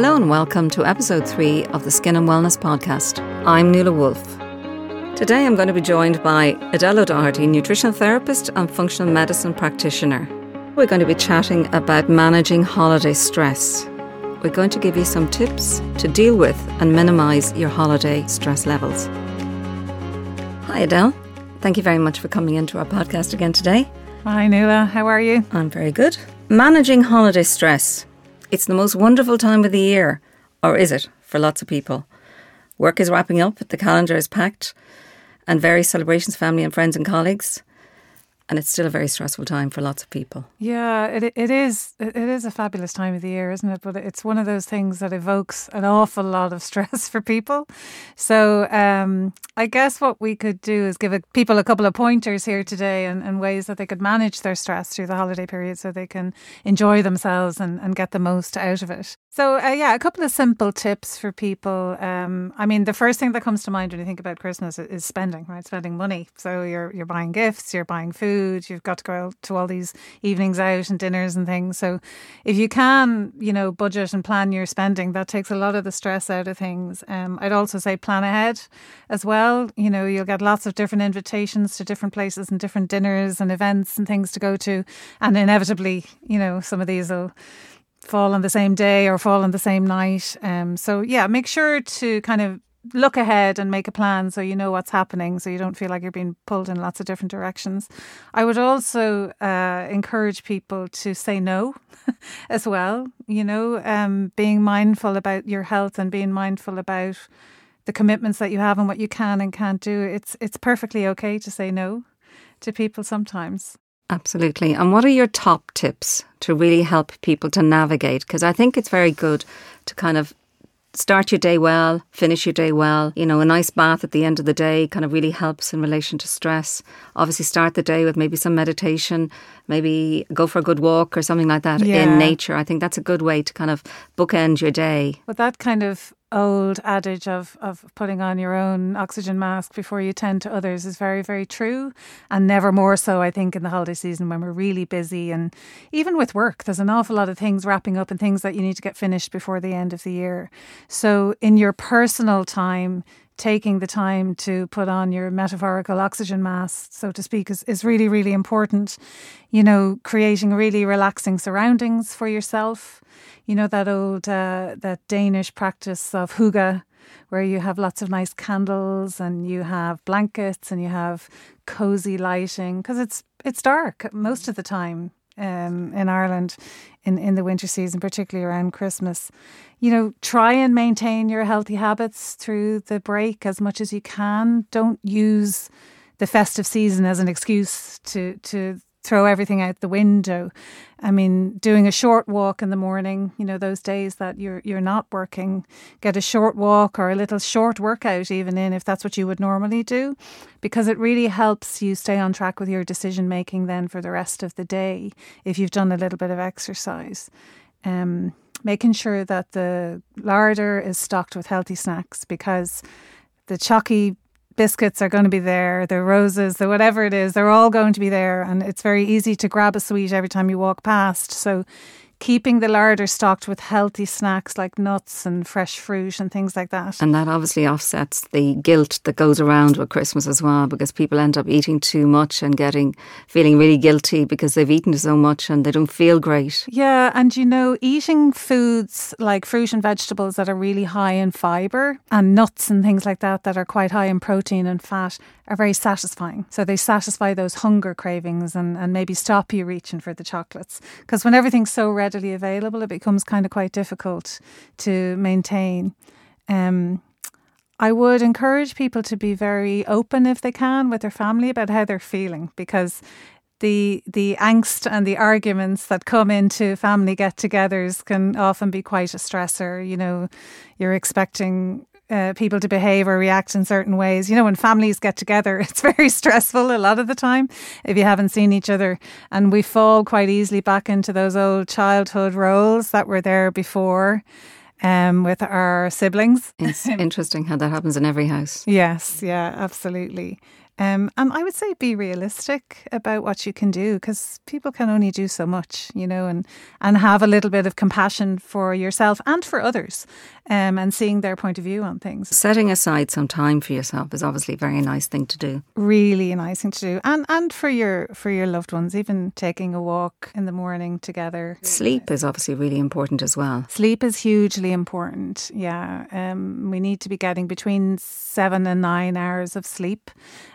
Hello and welcome to episode three of the Skin and Wellness podcast. I'm Nuala Woulfe. Today I'm going to be joined by Edelle O'Doherty, nutritional therapist and functional medicine practitioner. We're going to be chatting about managing holiday stress. We're going to give you some tips to deal with and minimise your holiday stress levels. Hi Edelle. Thank you very much for coming into our podcast again today. Hi Nuala, how are you? I'm very good. Managing holiday stress. It's the most wonderful time of the year, or is it, for lots of people? Work is wrapping up, the calendar is packed, and various celebrations, family and friends and colleagues and it's still a very stressful time for lots of people. Yeah, it it is it is a fabulous time of the year, isn't it? But it's one of those things that evokes an awful lot of stress for people. So um, I guess what we could do is give a, people a couple of pointers here today and, and, ways that they could manage their stress through the holiday period so they can enjoy themselves and, and get the most out of it. So uh, yeah, a couple of simple tips for people. Um, I mean, the first thing that comes to mind when you think about Christmas is spending, right? Spending money. So you're you're buying gifts, you're buying food food. You've got to go out to all these evenings out and dinners and things. So if you can, you know, budget and plan your spending, that takes a lot of the stress out of things. Um, I'd also say plan ahead as well. You know, you'll get lots of different invitations to different places and different dinners and events and things to go to. And inevitably, you know, some of these will fall on the same day or fall on the same night. Um, so yeah, make sure to kind of look ahead and make a plan so you know what's happening so you don't feel like you're being pulled in lots of different directions. I would also uh, encourage people to say no as well, you know, um, being mindful about your health and being mindful about the commitments that you have and what you can and can't do. It's it's perfectly okay to say no to people sometimes. Absolutely. And what are your top tips to really help people to navigate? Because I think it's very good to kind of start your day well, finish your day well. You know, a nice bath at the end of the day kind of really helps in relation to stress. Obviously, start the day with maybe some meditation, maybe go for a good walk or something like that yeah. in nature. I think that's a good way to kind of bookend your day. But that kind of old adage of, of putting on your own oxygen mask before you tend to others is very, very true. And never more so, I think, in the holiday season when we're really busy. And even with work, there's an awful lot of things wrapping up and things that you need to get finished before the end of the year. So, in your personal time, taking the time to put on your metaphorical oxygen mask, so to speak, is, is really, really important. You know, creating really relaxing surroundings for yourself. You know, that old, uh, that Danish practice of hygge, where you have lots of nice candles and you have blankets and you have cozy lighting because it's it's dark most of the time um, in Ireland in, in the winter season, particularly around Christmas. You know, try and maintain your healthy habits through the break as much as you can. Don't use the festive season as an excuse to to throw everything out the window. I mean, doing a short walk in the morning, you know, those days that you're you're not working, get a short walk or a little short workout even in if that's what you would normally do, because it really helps you stay on track with your decision making then for the rest of the day if you've done a little bit of exercise. Um, making sure that the larder is stocked with healthy snacks because the chalky biscuits are going to be there, the roses, the whatever it is, they're all going to be there. And it's very easy to grab a sweet every time you walk past. So keeping the larder stocked with healthy snacks like nuts and fresh fruit and things like that. And that obviously offsets the guilt that goes around with Christmas as well, because people end up eating too much and getting feeling really guilty because they've eaten so much and they don't feel great. Yeah, and you know, eating foods like fruit and vegetables that are really high in fibre and nuts and things like that that are quite high in protein and fat are very satisfying. So they satisfy those hunger cravings and, and maybe stop you reaching for the chocolates. Because when everything's so readily available, it becomes kind of quite difficult to maintain. Um, I would encourage people to be very open if they can with their family about how they're feeling because the the angst and the arguments that come into family get-togethers can often be quite a stressor. You know, you're expecting uh, people to behave or react in certain ways. You know, when families get together, it's very stressful a lot of the time if you haven't seen each other. And we fall quite easily back into those old childhood roles that were there before. Um, with our siblings. It's interesting how that happens in every house. Yes, yeah, absolutely. Um, and I would say be realistic about what you can do because people can only do so much, you know, and, and have a little bit of compassion for yourself and for others um, and seeing their point of view on things. Setting aside some time for yourself is obviously a very nice thing to do. Really nice thing to do. And and for your for your loved ones, even taking a walk in the morning together. Sleep is obviously really important as well. Sleep is hugely important. Yeah. Um, we need to be getting between seven and nine hours of sleep.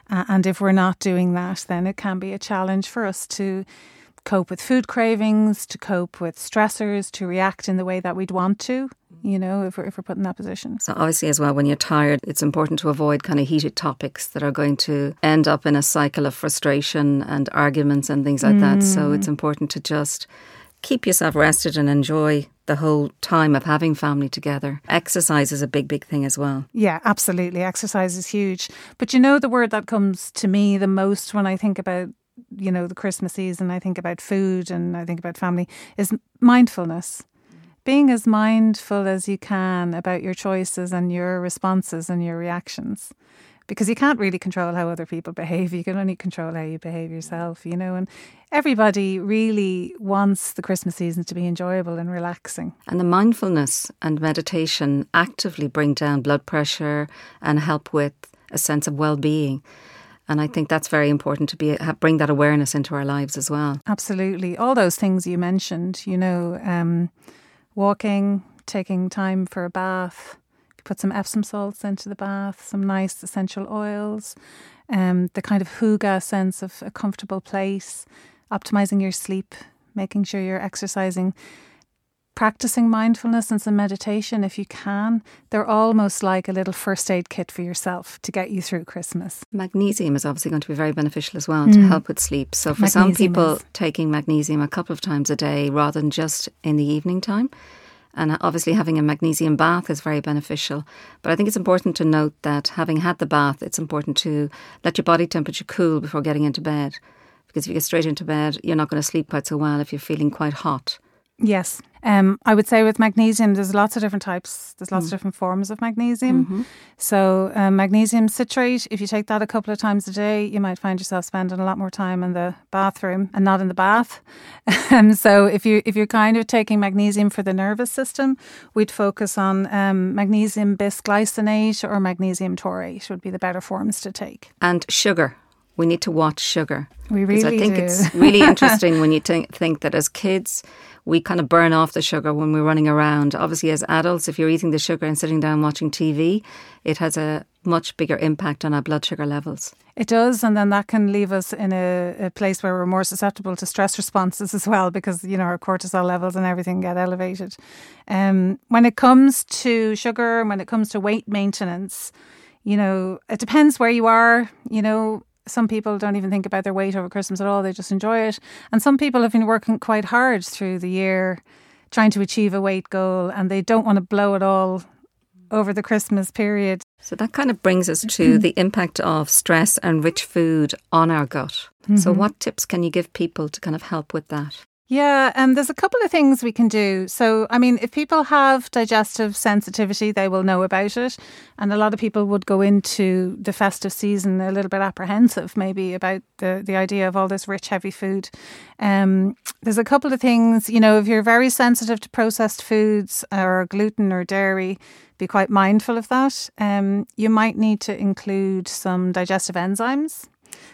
Uh, and if we're not doing that, then it can be a challenge for us to cope with food cravings, to cope with stressors, to react in the way that we'd want to, you know, if we're, if we're put in that position. So, obviously, as well, when you're tired, it's important to avoid kind of heated topics that are going to end up in a cycle of frustration and arguments and things like mm. that. So, it's important to just keep yourself rested and enjoy the whole time of having family together. Exercise is a big, big thing as well. Yeah, absolutely. Exercise is huge. But you know, the word that comes to me the most when I think about you know the Christmas season, I think about food and I think about family is mindfulness. Being as mindful as you can about your choices and your responses and your reactions because you can't really control how other people behave. You can only control how you behave yourself, you know. And everybody really wants the Christmas season to be enjoyable and relaxing. And the mindfulness and meditation actively bring down blood pressure and help with a sense of well being. And I think that's very important to be bring that awareness into our lives as well. Absolutely, all those things you mentioned. You know, um, walking, taking time for a bath, put some Epsom salts into the bath, some nice essential oils, um, the kind of hygge sense of a comfortable place, optimizing your sleep, making sure you're exercising, practicing mindfulness and some meditation if you can. They're almost like a little first aid kit for yourself to get you through Christmas. Magnesium is obviously going to be very beneficial as well mm. to help with sleep. So for magnesium some people, is. taking magnesium a couple of times a day rather than just in the evening time and obviously, having a magnesium bath is very beneficial. But I think it's important to note that having had the bath, it's important to let your body temperature cool before getting into bed. Because if you get straight into bed, you're not going to sleep quite so well if you're feeling quite hot. Yes. Um, I would say with magnesium, there's lots of different types. There's lots mm. of different forms of magnesium. Mm-hmm. So, um, magnesium citrate, if you take that a couple of times a day, you might find yourself spending a lot more time in the bathroom and not in the bath. um, so, if you if you're kind of taking magnesium for the nervous system, we'd focus on um, magnesium bisglycinate or magnesium taurate would be the better forms to take. And sugar we need to watch sugar. We really I think do. it's really interesting when you think, think that as kids, we kind of burn off the sugar when we're running around. Obviously, as adults, if you're eating the sugar and sitting down watching TV, it has a much bigger impact on our blood sugar levels. It does, and then that can leave us in a, a, place where we're more susceptible to stress responses as well, because you know our cortisol levels and everything get elevated. Um, when it comes to sugar, when it comes to weight maintenance, you know, it depends where you are. You know, some people don't even think about their weight over Christmas at all. They just enjoy it. And some people have been working quite hard through the year trying to achieve a weight goal and they don't want to blow it all over the Christmas period. So that kind of brings us to the impact of stress and rich food on our gut. Mm-hmm. So, what tips can you give people to kind of help with that? Yeah, um, there's a couple of things we can do. So, I mean, if people have digestive sensitivity, they will know about it. And a lot of people would go into the festive season a little bit apprehensive, maybe, about the, the idea of all this rich, heavy food. Um, there's a couple of things, you know, if you're very sensitive to processed foods or gluten or dairy, be quite mindful of that. Um, you might need to include some digestive enzymes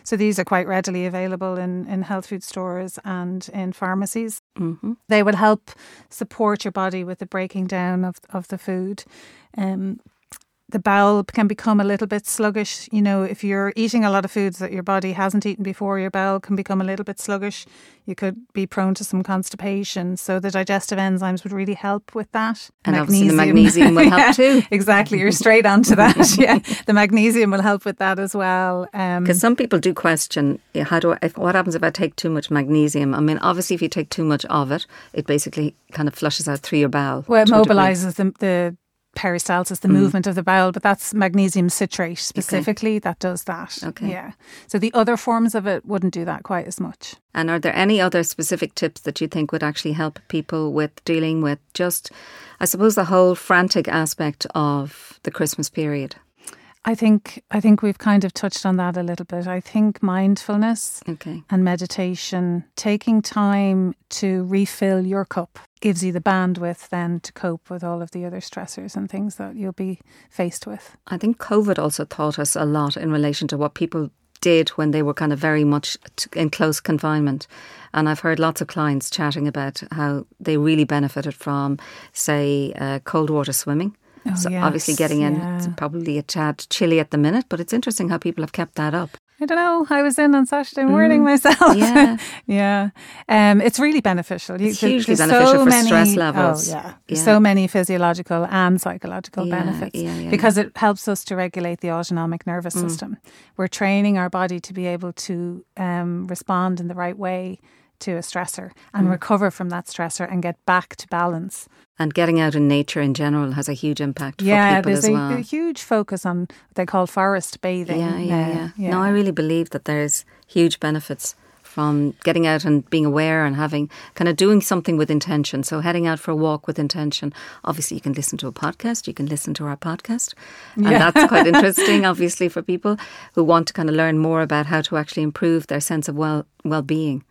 so these are quite readily available in, in health food stores and in pharmacies. Mm-hmm. They will help support your body with the breaking down of, of the food. Um, the bowel can become a little bit sluggish. You know, if you're eating a lot of foods that your body hasn't eaten before, your bowel can become a little bit sluggish. You could be prone to some constipation. So the digestive enzymes would really help with that. And magnesium. obviously the magnesium will help too. exactly. You're straight onto that. yeah. The magnesium will help with that as well. Because um, some people do question, how do I, if, what happens if I take too much magnesium? I mean, obviously if you take too much of it, it basically kind of flushes out through your bowel. Well, it mobilizes the, the peristalsis, the mm. movement of the bowel, but that's magnesium citrate specifically okay. that does that. Okay. Yeah. So the other forms of it wouldn't do that quite as much. And are there any other specific tips that you think would actually help people with dealing with just, I suppose, the whole frantic aspect of the Christmas period? I think I think we've kind of touched on that a little bit. I think mindfulness Okay. and meditation, taking time to refill your cup gives you the bandwidth then to cope with all of the other stressors and things that you'll be faced with. I think COVID also taught us a lot in relation to what people did when they were kind of very much in close confinement. And I've heard lots of clients chatting about how they really benefited from, say, uh, cold water swimming. Oh, so yes, obviously getting in, it's probably a tad chilly at the minute, but it's interesting how people have kept that up. I don't know. I was in on Saturday morning myself. Mm. Yeah. yeah. Um, it's really beneficial. You- It's hugely beneficial so for many, stress levels. Oh, yeah. Yeah. so many physiological and psychological Yeah, benefits yeah, yeah, because it helps us to regulate the autonomic nervous Mm. system. We're training our body to be able to um, respond in the right way to a stressor and Mm. recover from that stressor and get back to balance. And getting out in nature in general has a huge impact yeah, for people there's as a, well. a huge focus on what they call forest bathing. Yeah, yeah, now. yeah, No, I really believe that there's huge benefits from getting out and being aware and having kind of doing something with intention. So heading out for a walk with intention. Obviously, you can listen to a podcast. You can listen to our podcast, and Yeah. that's quite interesting. Obviously, for people who want to kind of learn more about how to actually improve their sense of well well being.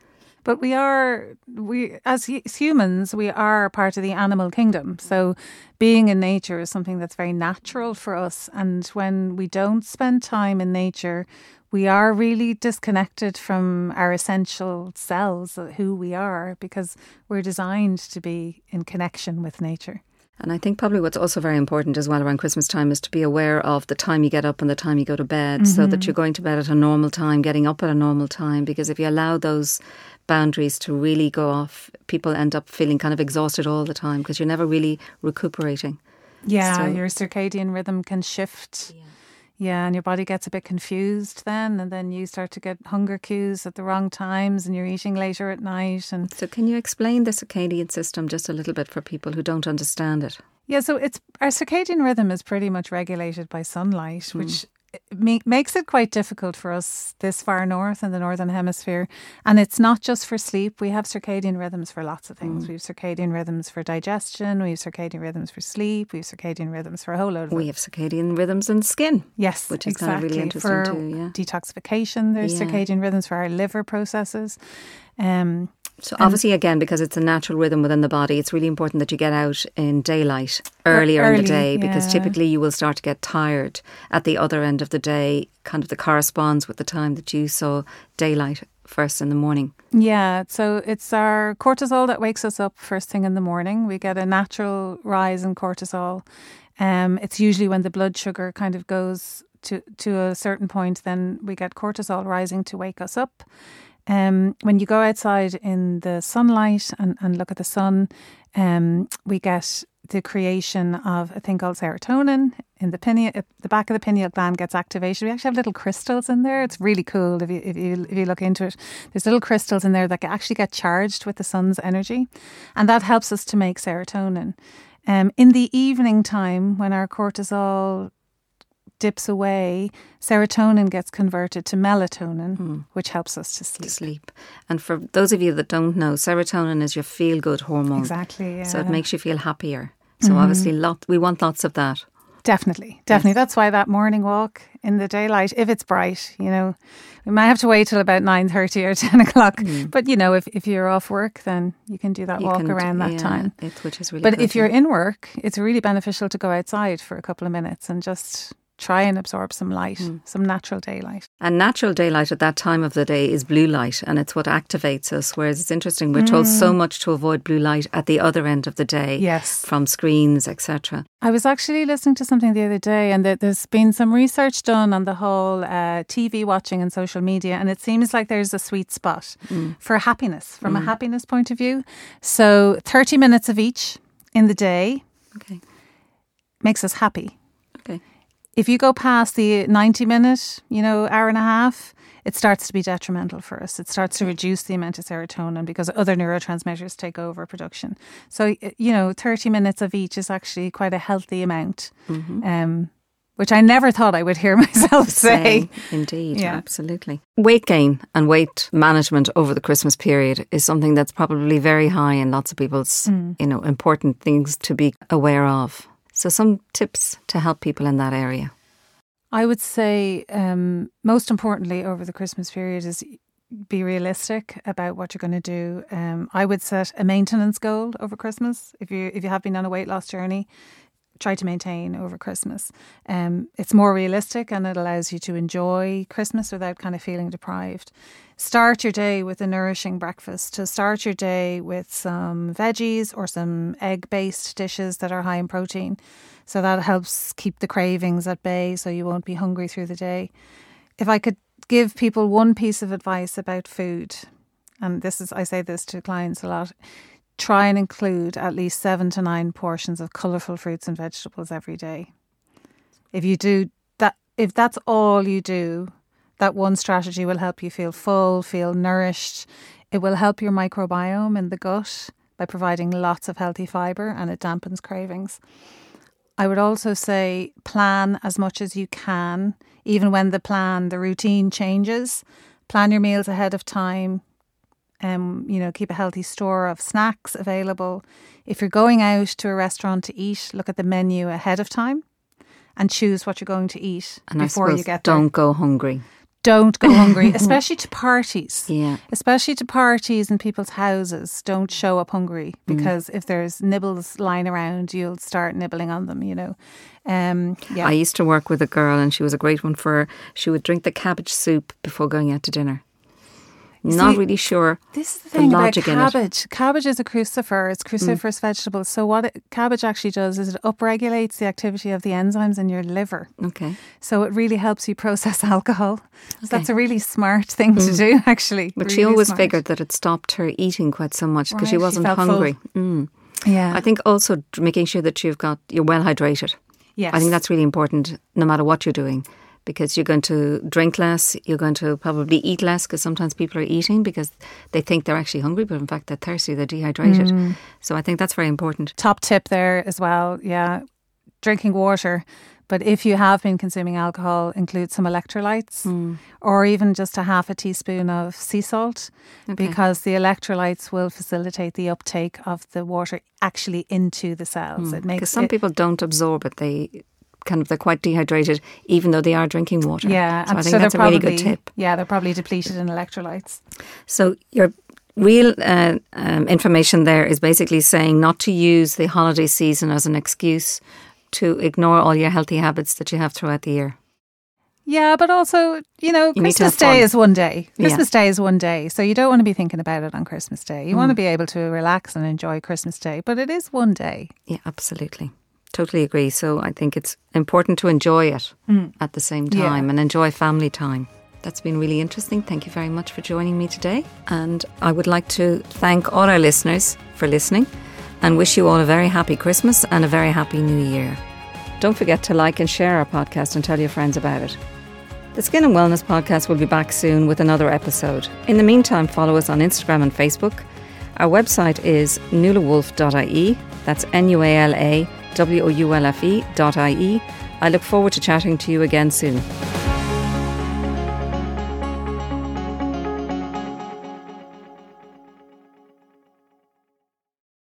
But we are we as humans we are part of the animal kingdom. So being in nature is something that's very natural for us and when we don't spend time in nature we are really disconnected from our essential selves, uh, who we are, because we're designed to be in connection with nature. And I think probably what's also very important as well around Christmas time is to be aware of the time you get up and the time you go to bed so that you're going to bed at a normal time, getting up at a normal time. Because if you allow those boundaries to really go off, people end up feeling kind of exhausted all the time because you're never really recuperating. Yeah, So- your circadian rhythm can shift. Yeah. and your body gets a bit confused then, and then you start to get hunger cues at the wrong times, and you're eating later at night. And So, can you explain the circadian system just a little bit for people who don't understand it? yeah, so it's our circadian rhythm is pretty much regulated by sunlight, hmm. which ma- makes it quite difficult for us this far north in the northern hemisphere. And it's not just for sleep. We have circadian rhythms for lots of things. We have circadian rhythms for digestion. We have circadian rhythms for sleep. We have circadian rhythms for a whole load of We have circadian rhythms in skin. Yes, Which is kind of really interesting for too, yeah. detoxification, there's Yeah. circadian rhythms for our liver processes. Um, So, obviously, again, because it's a natural rhythm within the body, it's really important that you get out in daylight earlier in the day because yeah. typically you will start to get tired at the other end of the day, kind of the corresponds with the time that you saw daylight first in the morning. yeah, so it's our cortisol that wakes us up first thing in the morning. We get a natural rise in cortisol. Um, it's usually when the blood sugar kind of goes to to a certain point, then we get cortisol rising to wake us up. Um, when you go outside in the sunlight and, and look at the sun, um, we get the creation of a thing called serotonin in the pineal. The back of the pineal gland gets activation. We actually have little crystals in there. It's really cool if you if you if you look into it. There's little crystals in there that actually get charged with the sun's energy, and that helps us to make serotonin. Um, in the evening time, when our cortisol dips away, serotonin gets converted to melatonin, hmm. which helps us to sleep. To sleep. And for those of you that don't know, serotonin is your feel good hormone. Exactly. Yeah. So it makes you feel happier. So mm-hmm. obviously, lot we want lots of that. Definitely, definitely. That's why that morning walk in the daylight, if it's bright, you know, we might have to wait till about nine thirty or ten o'clock. Hmm. But you know, if, if you're off work, then you can do that You walk around that yeah, time. it- which is really. But good, if you're yeah. in work, it's really beneficial to go outside for a couple of minutes and just try and absorb some light, Hmm. some natural daylight. And natural daylight at that time of the day is blue light, and it's what activates us. Whereas it's interesting, we're told so much to avoid blue light at the other end of the day, Yes. from screens, etc. I was actually listening to something the other day, and there's been some research done on the whole uh, TV watching and social media, and it seems like there's a sweet spot for happiness from a happiness point of view. So, 30 minutes of each in the day Okay, makes us happy. okay, If you go past the 90 minute, you know, hour and a half, it starts to be detrimental for us. It starts to reduce the amount of serotonin because other neurotransmitters take over production. So, you know, 30 minutes of each is actually quite a healthy amount, um, which I never thought I would hear myself say. Saying, indeed, Yeah. absolutely. Weight gain and weight management over the Christmas period is something that's probably very high in lots of people's, you know, important things to be aware of. So, some tips to help people in that area. I would say, um, most importantly, over the Christmas period, is be realistic about what you're going to do. Um, I would set a maintenance goal over Christmas. If you if you have been on a weight loss journey, try to maintain over Christmas. Um, it's more realistic and it allows you to enjoy Christmas without kind of feeling deprived. Start your day with a nourishing breakfast. To start your day with some veggies or some egg based dishes that are high in protein. So that helps keep the cravings at bay so you won't be hungry through the day. If I could give people one piece of advice about food, and this is, I say this to clients a lot try and include at least seven to nine portions of colourful fruits and vegetables every day. If you do that, if that's all you do, that one strategy will help you feel full, feel nourished. It will help your microbiome in the gut by providing lots of healthy fibre and it dampens cravings. I would also say plan as much as you can, even when the plan, the routine changes. Plan your meals ahead of time. Um, you know, keep a healthy store of snacks available. If you're going out to a restaurant to eat, look at the menu ahead of time and choose what you're going to eat and before you get there. Don't go hungry don't go hungry, especially to parties. Yeah. Especially to parties in people's houses. Don't show up hungry mm. because mm. if there's nibbles lying around, you'll start nibbling on them, you know. Um, yeah. I used to work with a girl and she was a great one for, she would drink the cabbage soup before going out to dinner. Not really sure. This is the thing the about cabbage. Cabbage is a crucifer. It's cruciferous mm. vegetable. So what it, cabbage actually does is it upregulates the activity of the enzymes in your liver. Okay. So it really helps you process alcohol. So that's a really smart thing mm. to do, actually. But really she always smart. figured that it stopped her eating quite so much because right, she wasn't she hungry. Mm. Yeah. I think also making sure that you've got you're well hydrated. Yes. I think that's really important, no matter what you're doing because you're going to drink less, you're going to probably eat less because sometimes people are eating because they think they're actually hungry, but in fact they're thirsty, they're dehydrated. Mm. So I think that's very important. Top tip there as well, yeah. Drinking water. But if you have been consuming alcohol, include some electrolytes mm. or even just a half a teaspoon of sea salt okay. because the electrolytes will facilitate the uptake of the water actually into the cells. Mm. It makes because some it, people don't absorb it. They kind of they're quite dehydrated, even though they are drinking water. Yeah, so I think so that's a probably, really good tip. Yeah, they're probably depleted in electrolytes. So your real uh, um, information there is basically saying not to use the holiday season as an excuse to ignore all your healthy habits that you have throughout the year. Yeah, but also, you know, you Christmas Day is one day. Christmas yeah. Day is one day. So you don't want to be thinking about it on Christmas Day. You mm. want to be able to relax and enjoy Christmas Day, but it is one day. Yeah, absolutely. Totally agree. So I think it's important to enjoy it mm. at the same time yeah. and enjoy family time. That's been really interesting. Thank you very much for joining me today. And I would like to thank all our listeners for listening and wish you all a very happy Christmas and a very happy New Year. Don't forget to like and share our podcast and tell your friends about it. The Skin and Wellness podcast will be back soon with another episode. In the meantime, follow us on Instagram and Facebook. Our website is nualawoulfe.ie. That's N U A L A W O U L F E dot I E. I look forward to chatting to you again soon.